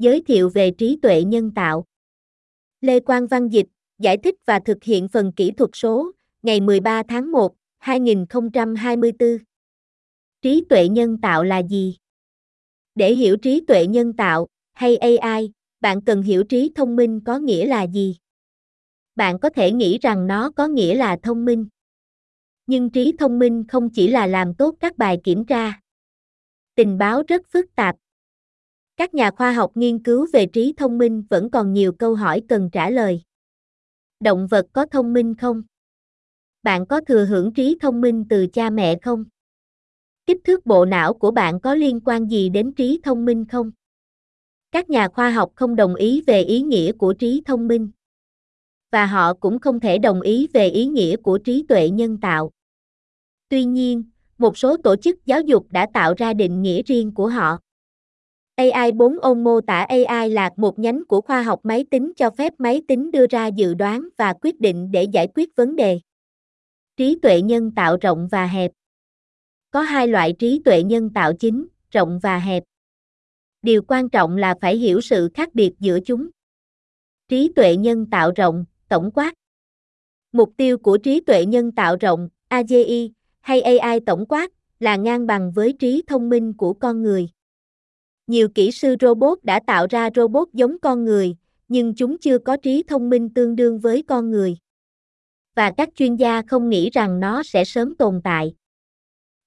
Giới thiệu về trí tuệ nhân tạo. Lê Quang Văn Dịch, giải thích và thực hiện phần kỹ thuật số, ngày 13 tháng 1, 2024. Trí tuệ nhân tạo là gì? Để hiểu trí tuệ nhân tạo, hay AI, bạn cần hiểu trí thông minh có nghĩa là gì. Bạn có thể nghĩ rằng nó có nghĩa là thông minh. Nhưng trí thông minh không chỉ là làm tốt các bài kiểm tra. Tình báo rất phức tạp. Các nhà khoa học nghiên cứu về trí thông minh vẫn còn nhiều câu hỏi cần trả lời. Động vật có thông minh không? Bạn có thừa hưởng trí thông minh từ cha mẹ không? Kích thước bộ não của bạn có liên quan gì đến trí thông minh không? Các nhà khoa học không đồng ý về ý nghĩa của trí thông minh. Và họ cũng không thể đồng ý về ý nghĩa của trí tuệ nhân tạo. Tuy nhiên, một số tổ chức giáo dục đã tạo ra định nghĩa riêng của họ. AI 4 ôn mô tả AI là một nhánh của khoa học máy tính cho phép máy tính đưa ra dự đoán và quyết định để giải quyết vấn đề. Trí tuệ nhân tạo rộng và hẹp. Có hai loại trí tuệ nhân tạo chính, rộng và hẹp. Điều quan trọng là phải hiểu sự khác biệt giữa chúng. Trí tuệ nhân tạo rộng, tổng quát. Mục tiêu của trí tuệ nhân tạo rộng, AGI, hay AI tổng quát, là ngang bằng với trí thông minh của con người. Nhiều kỹ sư robot đã tạo ra robot giống con người, nhưng chúng chưa có trí thông minh tương đương với con người. Và các chuyên gia không nghĩ rằng nó sẽ sớm tồn tại.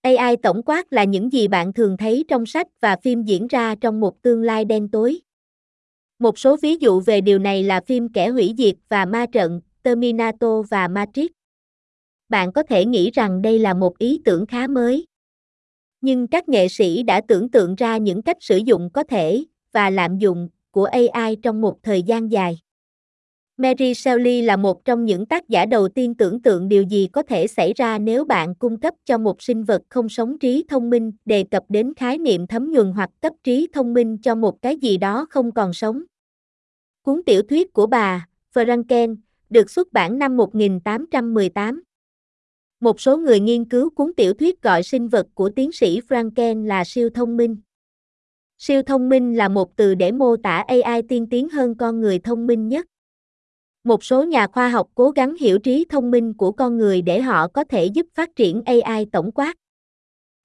AI tổng quát là những gì bạn thường thấy trong sách và phim diễn ra trong một tương lai đen tối. Một số ví dụ về điều này là phim Kẻ hủy diệt và Ma trận, Terminator và Matrix. Bạn có thể nghĩ rằng đây là một ý tưởng khá mới. Nhưng các nghệ sĩ đã tưởng tượng ra những cách sử dụng có thể, và lạm dụng, của AI trong một thời gian dài. Mary Shelley là một trong những tác giả đầu tiên tưởng tượng điều gì có thể xảy ra nếu bạn cung cấp cho một sinh vật không sống trí thông minh, đề cập đến khái niệm thấm nhuần hoặc cấp trí thông minh cho một cái gì đó không còn sống. Cuốn tiểu thuyết của bà, Franken, được xuất bản năm 1818. Một số người nghiên cứu cuốn tiểu thuyết gọi sinh vật của tiến sĩ Franken là siêu thông minh. Siêu thông minh là một từ để mô tả AI tiên tiến hơn con người thông minh nhất. Một số nhà khoa học cố gắng hiểu trí thông minh của con người để họ có thể giúp phát triển AI tổng quát.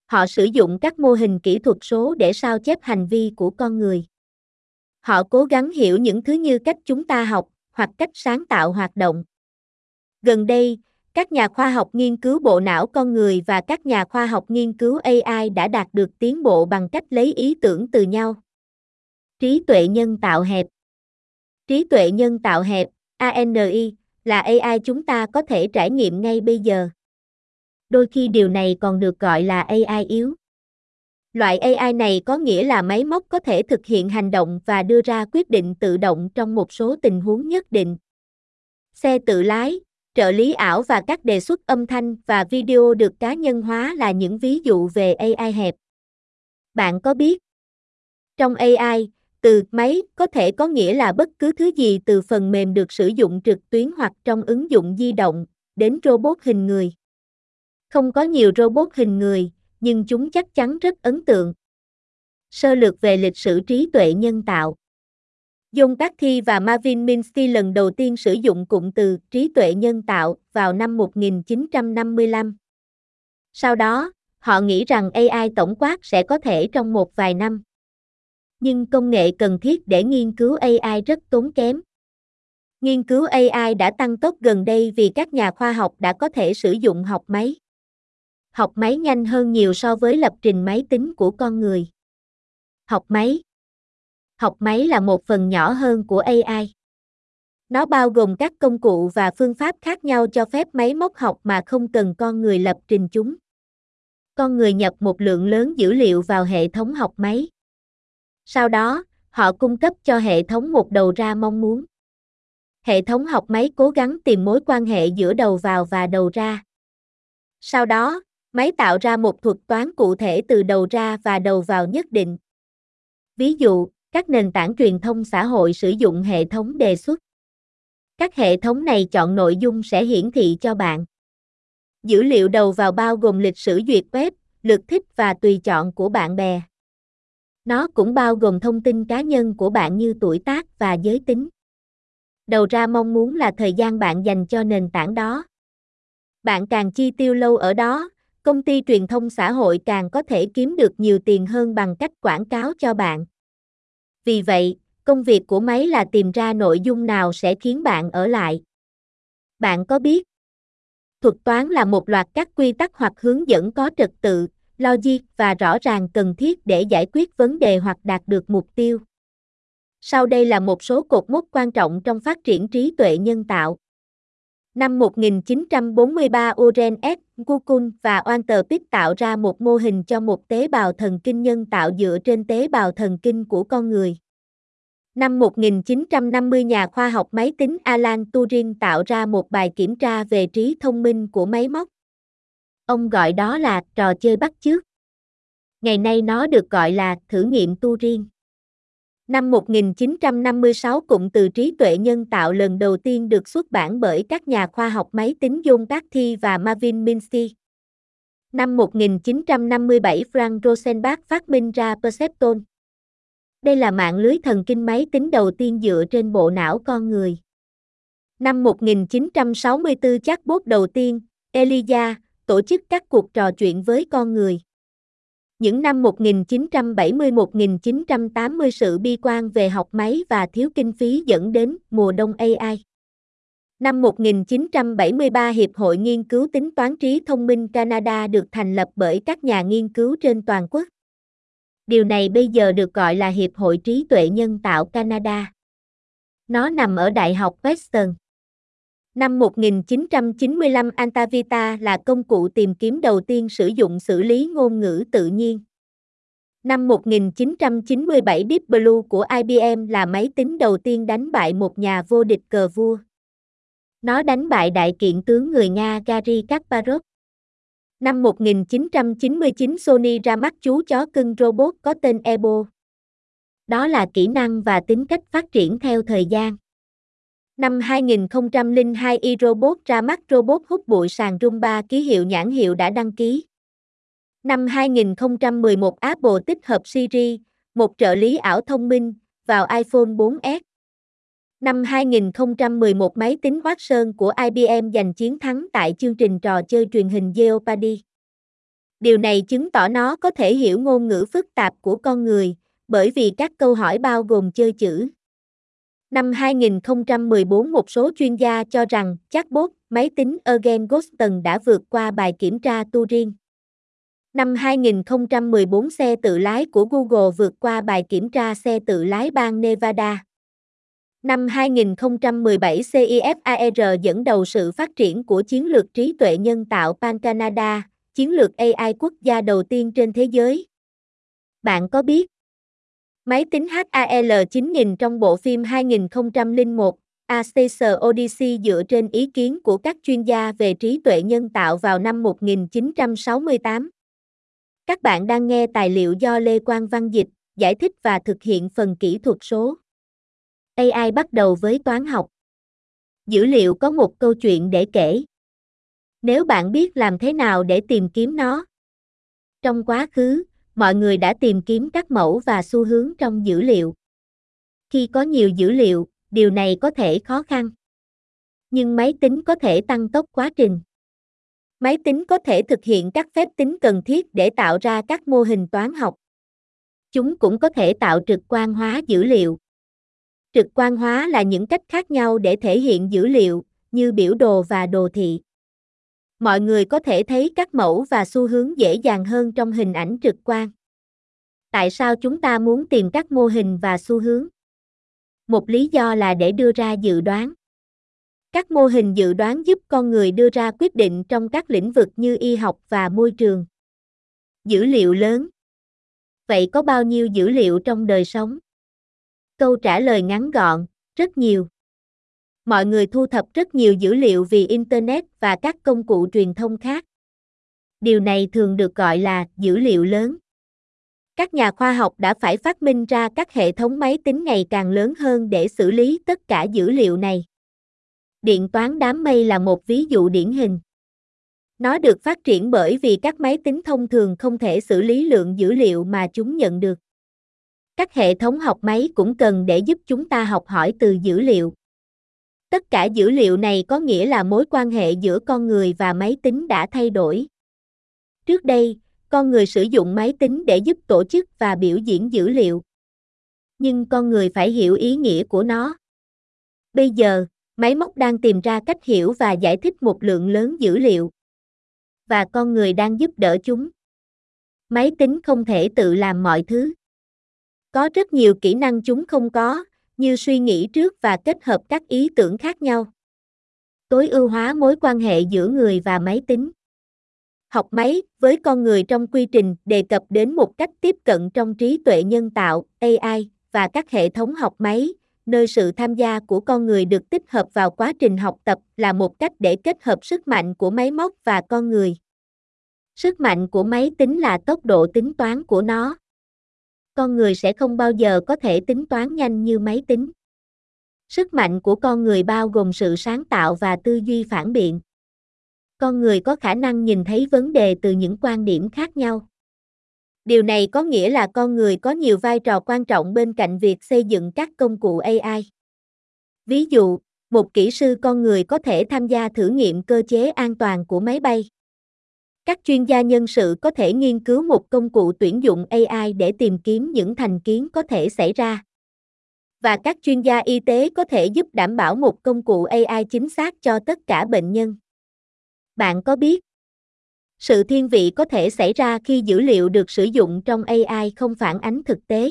Họ sử dụng các mô hình kỹ thuật số để sao chép hành vi của con người. Họ cố gắng hiểu những thứ như cách chúng ta học, hoặc cách sáng tạo hoạt động. Gần đây, các nhà khoa học nghiên cứu bộ não con người và các nhà khoa học nghiên cứu AI đã đạt được tiến bộ bằng cách lấy ý tưởng từ nhau. Trí tuệ nhân tạo hẹp Trí tuệ nhân tạo hẹp, ANI, là AI chúng ta có thể trải nghiệm ngay bây giờ. Đôi khi điều này còn được gọi là AI yếu. Loại AI này có nghĩa là máy móc có thể thực hiện hành động và đưa ra quyết định tự động trong một số tình huống nhất định. Xe tự lái, trợ lý ảo và các đề xuất âm thanh và video được cá nhân hóa là những ví dụ về AI hẹp. Bạn có biết? Trong AI, từ máy có thể có nghĩa là bất cứ thứ gì từ phần mềm được sử dụng trực tuyến hoặc trong ứng dụng di động, đến robot hình người. Không có nhiều robot hình người, nhưng chúng chắc chắn rất ấn tượng. Sơ lược về lịch sử trí tuệ nhân tạo John Carthy và Marvin Minsky lần đầu tiên sử dụng cụm từ trí tuệ nhân tạo vào năm 1955. Sau đó, họ nghĩ rằng AI tổng quát sẽ có thể trong một vài năm. Nhưng công nghệ cần thiết để nghiên cứu AI rất tốn kém. Nghiên cứu AI đã tăng tốc gần đây vì các nhà khoa học đã có thể sử dụng học máy. Học máy nhanh hơn nhiều so với lập trình máy tính của con người. Học máy học máy là một phần nhỏ hơn của AI. Nó bao gồm các công cụ và phương pháp khác nhau cho phép máy móc học mà không cần con người lập trình chúng. Con người nhập một lượng lớn dữ liệu vào hệ thống học máy. Sau đó, họ cung cấp cho hệ thống một đầu ra mong muốn. Hệ thống học máy cố gắng tìm mối quan hệ giữa đầu vào và đầu ra. Sau đó, máy tạo ra một thuật toán cụ thể từ đầu ra và đầu vào nhất định. Ví dụ, các nền tảng truyền thông xã hội sử dụng hệ thống đề xuất. Các hệ thống này chọn nội dung sẽ hiển thị cho bạn. Dữ liệu đầu vào bao gồm lịch sử duyệt web, lượt thích và tùy chọn của bạn bè. Nó cũng bao gồm thông tin cá nhân của bạn như tuổi tác và giới tính. Đầu ra mong muốn là thời gian bạn dành cho nền tảng đó. Bạn càng chi tiêu lâu ở đó, công ty truyền thông xã hội càng có thể kiếm được nhiều tiền hơn bằng cách quảng cáo cho bạn. Vì vậy, công việc của máy là tìm ra nội dung nào sẽ khiến bạn ở lại. Bạn có biết? Thuật toán là một loạt các quy tắc hoặc hướng dẫn có trật tự, logic và rõ ràng cần thiết để giải quyết vấn đề hoặc đạt được mục tiêu. Sau đây là một số cột mốc quan trọng trong phát triển trí tuệ nhân tạo. Năm 1943 Oren S. Gukun và Walter Pitt tạo ra một mô hình cho một tế bào thần kinh nhân tạo dựa trên tế bào thần kinh của con người. Năm 1950 nhà khoa học máy tính Alan Turing tạo ra một bài kiểm tra về trí thông minh của máy móc. Ông gọi đó là trò chơi bắt chước. Ngày nay nó được gọi là thử nghiệm Turing. Năm 1956 cụm từ trí tuệ nhân tạo lần đầu tiên được xuất bản bởi các nhà khoa học máy tính John Carthy và Marvin Minsky. Năm 1957 Frank Rosenbach phát minh ra Perceptron. Đây là mạng lưới thần kinh máy tính đầu tiên dựa trên bộ não con người. Năm 1964 chatbot đầu tiên, Elijah, tổ chức các cuộc trò chuyện với con người. Những năm 1970-1980 sự bi quan về học máy và thiếu kinh phí dẫn đến mùa đông AI. Năm 1973 Hiệp hội Nghiên cứu tính toán trí thông minh Canada được thành lập bởi các nhà nghiên cứu trên toàn quốc. Điều này bây giờ được gọi là Hiệp hội Trí tuệ nhân tạo Canada. Nó nằm ở Đại học Western. Năm 1995 Antavita là công cụ tìm kiếm đầu tiên sử dụng xử lý ngôn ngữ tự nhiên. Năm 1997 Deep Blue của IBM là máy tính đầu tiên đánh bại một nhà vô địch cờ vua. Nó đánh bại đại kiện tướng người Nga Gary Kasparov. Năm 1999 Sony ra mắt chú chó cưng robot có tên Ebo. Đó là kỹ năng và tính cách phát triển theo thời gian. Năm 2002 iRobot ra mắt robot hút bụi sàn Roomba ký hiệu nhãn hiệu đã đăng ký. Năm 2011 Apple tích hợp Siri, một trợ lý ảo thông minh, vào iPhone 4S. Năm 2011 máy tính Watson của IBM giành chiến thắng tại chương trình trò chơi truyền hình Jeopardy. Điều này chứng tỏ nó có thể hiểu ngôn ngữ phức tạp của con người, bởi vì các câu hỏi bao gồm chơi chữ. Năm 2014 một số chuyên gia cho rằng chatbot, máy tính Eugen Goston đã vượt qua bài kiểm tra Turing. Năm 2014 xe tự lái của Google vượt qua bài kiểm tra xe tự lái bang Nevada. Năm 2017 CIFAR dẫn đầu sự phát triển của chiến lược trí tuệ nhân tạo Pan Canada, chiến lược AI quốc gia đầu tiên trên thế giới. Bạn có biết Máy tính HAL 9000 trong bộ phim 2001, A Space Odyssey dựa trên ý kiến của các chuyên gia về trí tuệ nhân tạo vào năm 1968. Các bạn đang nghe tài liệu do Lê Quang Văn dịch, giải thích và thực hiện phần kỹ thuật số. AI bắt đầu với toán học. Dữ liệu có một câu chuyện để kể. Nếu bạn biết làm thế nào để tìm kiếm nó. Trong quá khứ, mọi người đã tìm kiếm các mẫu và xu hướng trong dữ liệu. Khi có nhiều dữ liệu, điều này có thể khó khăn. Nhưng máy tính có thể tăng tốc quá trình. Máy tính có thể thực hiện các phép tính cần thiết để tạo ra các mô hình toán học. Chúng cũng có thể tạo trực quan hóa dữ liệu. Trực quan hóa là những cách khác nhau để thể hiện dữ liệu, như biểu đồ và đồ thị. Mọi người có thể thấy các mẫu và xu hướng dễ dàng hơn trong hình ảnh trực quan. Tại sao chúng ta muốn tìm các mô hình và xu hướng? Một lý do là để đưa ra dự đoán. Các mô hình dự đoán giúp con người đưa ra quyết định trong các lĩnh vực như y học và môi trường. Dữ liệu lớn. Vậy có bao nhiêu dữ liệu trong đời sống? Câu trả lời ngắn gọn, rất nhiều mọi người thu thập rất nhiều dữ liệu vì Internet và các công cụ truyền thông khác. Điều này thường được gọi là dữ liệu lớn. Các nhà khoa học đã phải phát minh ra các hệ thống máy tính ngày càng lớn hơn để xử lý tất cả dữ liệu này. Điện toán đám mây là một ví dụ điển hình. Nó được phát triển bởi vì các máy tính thông thường không thể xử lý lượng dữ liệu mà chúng nhận được. Các hệ thống học máy cũng cần để giúp chúng ta học hỏi từ dữ liệu. Tất cả dữ liệu này có nghĩa là mối quan hệ giữa con người và máy tính đã thay đổi. Trước đây, con người sử dụng máy tính để giúp tổ chức và biểu diễn dữ liệu. Nhưng con người phải hiểu ý nghĩa của nó. Bây giờ, máy móc đang tìm ra cách hiểu và giải thích một lượng lớn dữ liệu. Và con người đang giúp đỡ chúng. Máy tính không thể tự làm mọi thứ. Có rất nhiều kỹ năng chúng không có, như suy nghĩ trước và kết hợp các ý tưởng khác nhau. Tối ưu hóa mối quan hệ giữa người và máy tính. Học máy với con người trong quy trình đề cập đến một cách tiếp cận trong trí tuệ nhân tạo AI và các hệ thống học máy, nơi sự tham gia của con người được tích hợp vào quá trình học tập là một cách để kết hợp sức mạnh của máy móc và con người. Sức mạnh của máy tính là tốc độ tính toán của nó con người sẽ không bao giờ có thể tính toán nhanh như máy tính. Sức mạnh của con người bao gồm sự sáng tạo và tư duy phản biện. Con người có khả năng nhìn thấy vấn đề từ những quan điểm khác nhau. Điều này có nghĩa là con người có nhiều vai trò quan trọng bên cạnh việc xây dựng các công cụ AI. Ví dụ, một kỹ sư con người có thể tham gia thử nghiệm cơ chế an toàn của máy bay. Các chuyên gia nhân sự có thể nghiên cứu một công cụ tuyển dụng AI để tìm kiếm những thành kiến có thể xảy ra. Và các chuyên gia y tế có thể giúp đảm bảo một công cụ AI chính xác cho tất cả bệnh nhân. Bạn có biết, sự thiên vị có thể xảy ra khi dữ liệu được sử dụng trong AI không phản ánh thực tế.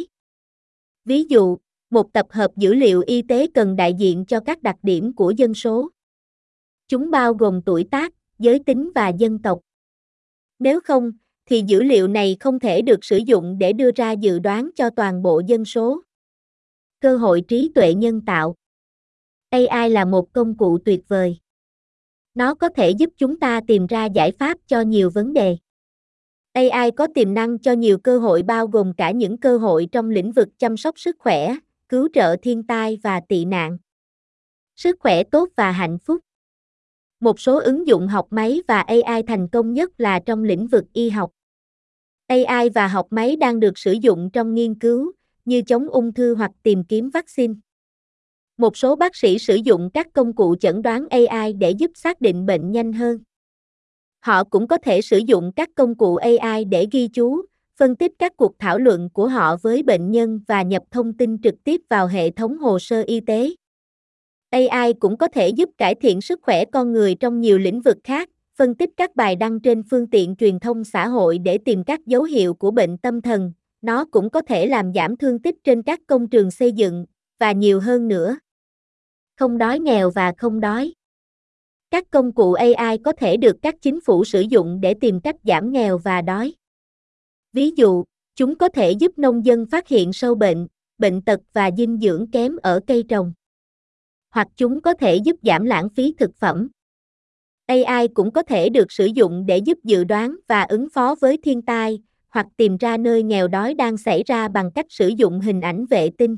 Ví dụ, một tập hợp dữ liệu y tế cần đại diện cho các đặc điểm của dân số. Chúng bao gồm tuổi tác, giới tính và dân tộc. Nếu không, thì dữ liệu này không thể được sử dụng để đưa ra dự đoán cho toàn bộ dân số. Cơ hội trí tuệ nhân tạo AI là một công cụ tuyệt vời. Nó có thể giúp chúng ta tìm ra giải pháp cho nhiều vấn đề. AI có tiềm năng cho nhiều cơ hội bao gồm cả những cơ hội trong lĩnh vực chăm sóc sức khỏe, cứu trợ thiên tai và tị nạn. Sức khỏe tốt và hạnh phúc một số ứng dụng học máy và AI thành công nhất là trong lĩnh vực y học. AI và học máy đang được sử dụng trong nghiên cứu, như chống ung thư hoặc tìm kiếm vaccine. Một số bác sĩ sử dụng các công cụ chẩn đoán AI để giúp xác định bệnh nhanh hơn. Họ cũng có thể sử dụng các công cụ AI để ghi chú, phân tích các cuộc thảo luận của họ với bệnh nhân và nhập thông tin trực tiếp vào hệ thống hồ sơ y tế. AI cũng có thể giúp cải thiện sức khỏe con người trong nhiều lĩnh vực khác, phân tích các bài đăng trên phương tiện truyền thông xã hội để tìm các dấu hiệu của bệnh tâm thần, nó cũng có thể làm giảm thương tích trên các công trường xây dựng, và nhiều hơn nữa. Không đói nghèo và không đói. Các công cụ AI có thể được các chính phủ sử dụng để tìm cách giảm nghèo và đói. Ví dụ, chúng có thể giúp nông dân phát hiện sâu bệnh, bệnh tật và dinh dưỡng kém ở cây trồng hoặc chúng có thể giúp giảm lãng phí thực phẩm. AI cũng có thể được sử dụng để giúp dự đoán và ứng phó với thiên tai, hoặc tìm ra nơi nghèo đói đang xảy ra bằng cách sử dụng hình ảnh vệ tinh.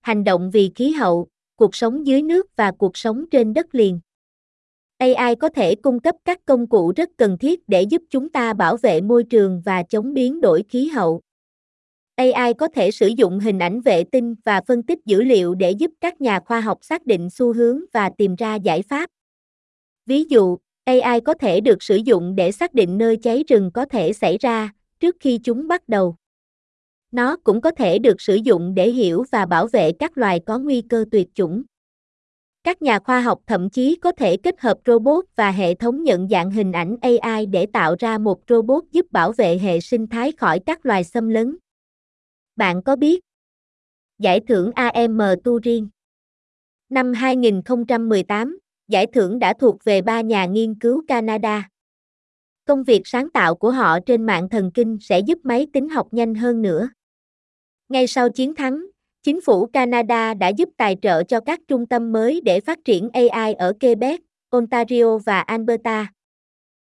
Hành động vì khí hậu, cuộc sống dưới nước và cuộc sống trên đất liền. AI có thể cung cấp các công cụ rất cần thiết để giúp chúng ta bảo vệ môi trường và chống biến đổi khí hậu. AI có thể sử dụng hình ảnh vệ tinh và phân tích dữ liệu để giúp các nhà khoa học xác định xu hướng và tìm ra giải pháp. Ví dụ, AI có thể được sử dụng để xác định nơi cháy rừng có thể xảy ra trước khi chúng bắt đầu. Nó cũng có thể được sử dụng để hiểu và bảo vệ các loài có nguy cơ tuyệt chủng. Các nhà khoa học thậm chí có thể kết hợp robot và hệ thống nhận dạng hình ảnh AI để tạo ra một robot giúp bảo vệ hệ sinh thái khỏi các loài xâm lấn. Bạn có biết? Giải thưởng AM Turing Năm 2018, giải thưởng đã thuộc về ba nhà nghiên cứu Canada. Công việc sáng tạo của họ trên mạng thần kinh sẽ giúp máy tính học nhanh hơn nữa. Ngay sau chiến thắng, chính phủ Canada đã giúp tài trợ cho các trung tâm mới để phát triển AI ở Quebec, Ontario và Alberta.